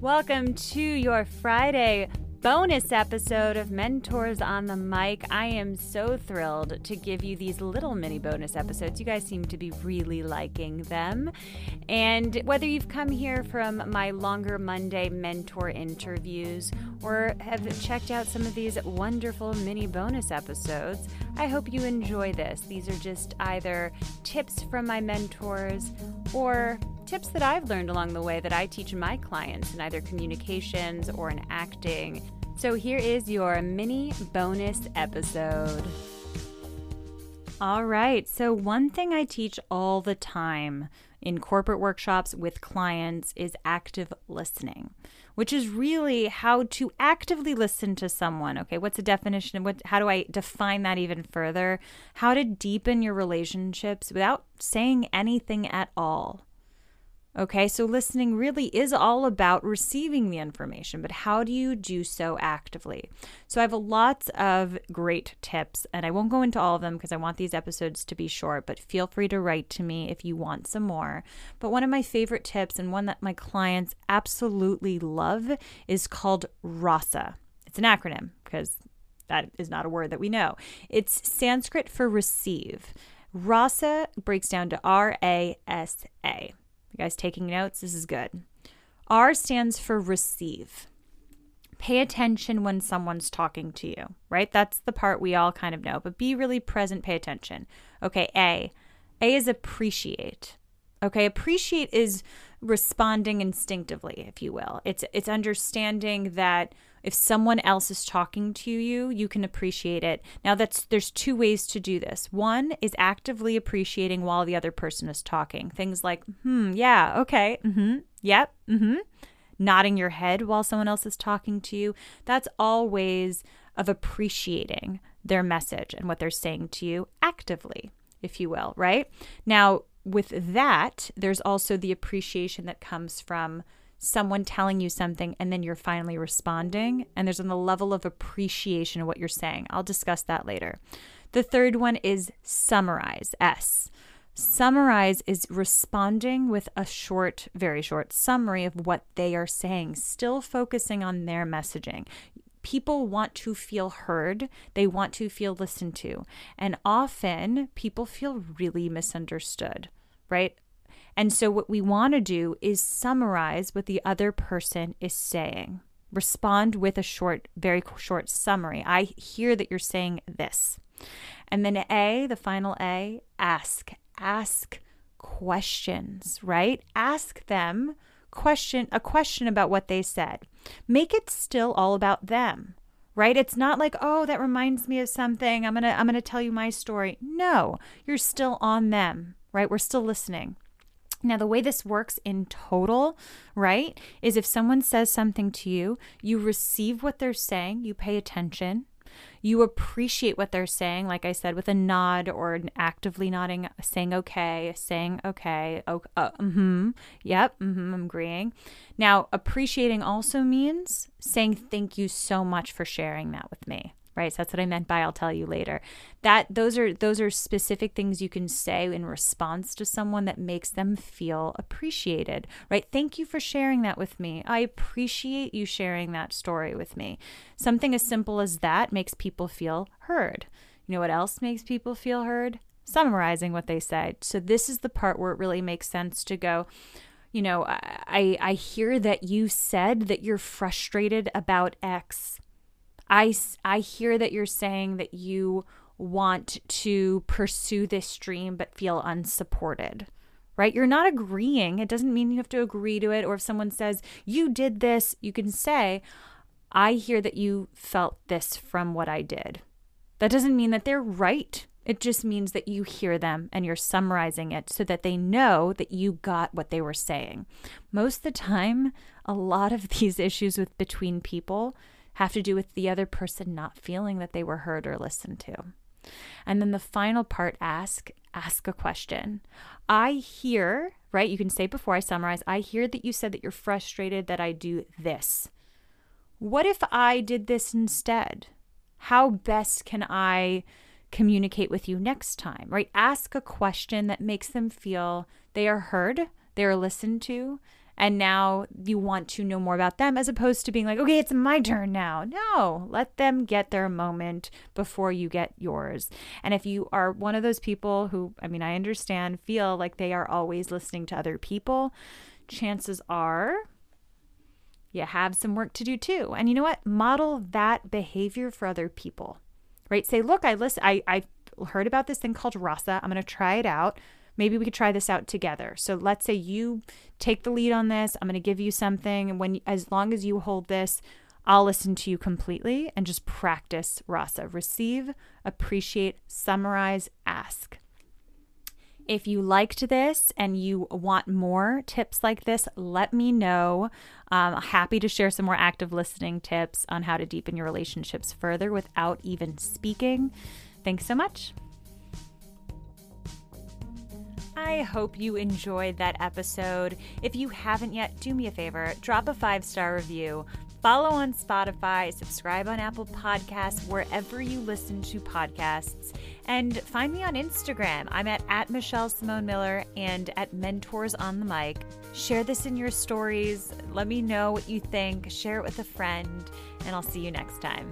Welcome to your Friday bonus episode of Mentors on the Mic. I am so thrilled to give you these little mini bonus episodes. You guys seem to be really liking them. And whether you've come here from my longer Monday mentor interviews or have checked out some of these wonderful mini bonus episodes, I hope you enjoy this. These are just either tips from my mentors or tips that I've learned along the way that I teach my clients in either communications or in acting. So here is your mini bonus episode. All right, so one thing I teach all the time in corporate workshops with clients is active listening, which is really how to actively listen to someone. Okay, what's the definition? What how do I define that even further? How to deepen your relationships without saying anything at all. Okay, so listening really is all about receiving the information, but how do you do so actively? So I have lots of great tips, and I won't go into all of them because I want these episodes to be short, but feel free to write to me if you want some more. But one of my favorite tips, and one that my clients absolutely love, is called RASA. It's an acronym because that is not a word that we know. It's Sanskrit for receive. RASA breaks down to R A S A. You guys taking notes? This is good. R stands for receive. Pay attention when someone's talking to you, right? That's the part we all kind of know, but be really present, pay attention. Okay, A. A is appreciate. Okay, appreciate is responding instinctively, if you will. It's it's understanding that if someone else is talking to you, you can appreciate it. Now that's there's two ways to do this. One is actively appreciating while the other person is talking. Things like, "Hmm, yeah, okay. Mm Mhm. Yep. Mhm." Nodding your head while someone else is talking to you. That's all ways of appreciating their message and what they're saying to you actively, if you will, right? Now, with that, there's also the appreciation that comes from someone telling you something and then you're finally responding and there's on the level of appreciation of what you're saying. I'll discuss that later. The third one is summarize, S. Summarize is responding with a short, very short summary of what they are saying, still focusing on their messaging. People want to feel heard, they want to feel listened to, and often people feel really misunderstood, right? And so, what we want to do is summarize what the other person is saying. Respond with a short, very short summary. I hear that you're saying this. And then A, the final A, ask. Ask questions, right? Ask them question a question about what they said. Make it still all about them. Right? It's not like, "Oh, that reminds me of something. I'm going to I'm going to tell you my story." No, you're still on them, right? We're still listening. Now, the way this works in total, right, is if someone says something to you, you receive what they're saying, you pay attention, you appreciate what they're saying, like I said, with a nod or an actively nodding, saying okay, saying okay, oh, uh, mm-hmm, yep, mm-hmm, I'm agreeing. Now, appreciating also means saying thank you so much for sharing that with me right? So that's what i meant by i'll tell you later. That those are those are specific things you can say in response to someone that makes them feel appreciated right? Thank you for sharing that with me. I appreciate you sharing that story with me. Something as simple as that makes people feel heard. You know what else makes people feel heard? Summarizing what they said. So this is the part where it really makes sense to go you know i i hear that you said that you're frustrated about x I, I hear that you're saying that you want to pursue this dream but feel unsupported, right? You're not agreeing. It doesn't mean you have to agree to it. Or if someone says, you did this, you can say, I hear that you felt this from what I did. That doesn't mean that they're right. It just means that you hear them and you're summarizing it so that they know that you got what they were saying. Most of the time, a lot of these issues with between people have to do with the other person not feeling that they were heard or listened to. And then the final part ask ask a question. I hear, right? You can say before I summarize, I hear that you said that you're frustrated that I do this. What if I did this instead? How best can I communicate with you next time, right? Ask a question that makes them feel they are heard, they are listened to, and now you want to know more about them as opposed to being like, okay, it's my turn now. No, let them get their moment before you get yours. And if you are one of those people who, I mean, I understand, feel like they are always listening to other people, chances are you have some work to do too. And you know what? Model that behavior for other people, right? Say, look, I listen, I, I heard about this thing called Rasa. I'm going to try it out maybe we could try this out together. So let's say you take the lead on this. I'm going to give you something and when as long as you hold this, I'll listen to you completely and just practice rasa. Receive, appreciate, summarize, ask. If you liked this and you want more tips like this, let me know. I'm happy to share some more active listening tips on how to deepen your relationships further without even speaking. Thanks so much. I hope you enjoyed that episode. If you haven't yet, do me a favor drop a five star review. Follow on Spotify, subscribe on Apple Podcasts, wherever you listen to podcasts, and find me on Instagram. I'm at, at Michelle Simone Miller and at Mentors on the Mic. Share this in your stories. Let me know what you think. Share it with a friend, and I'll see you next time.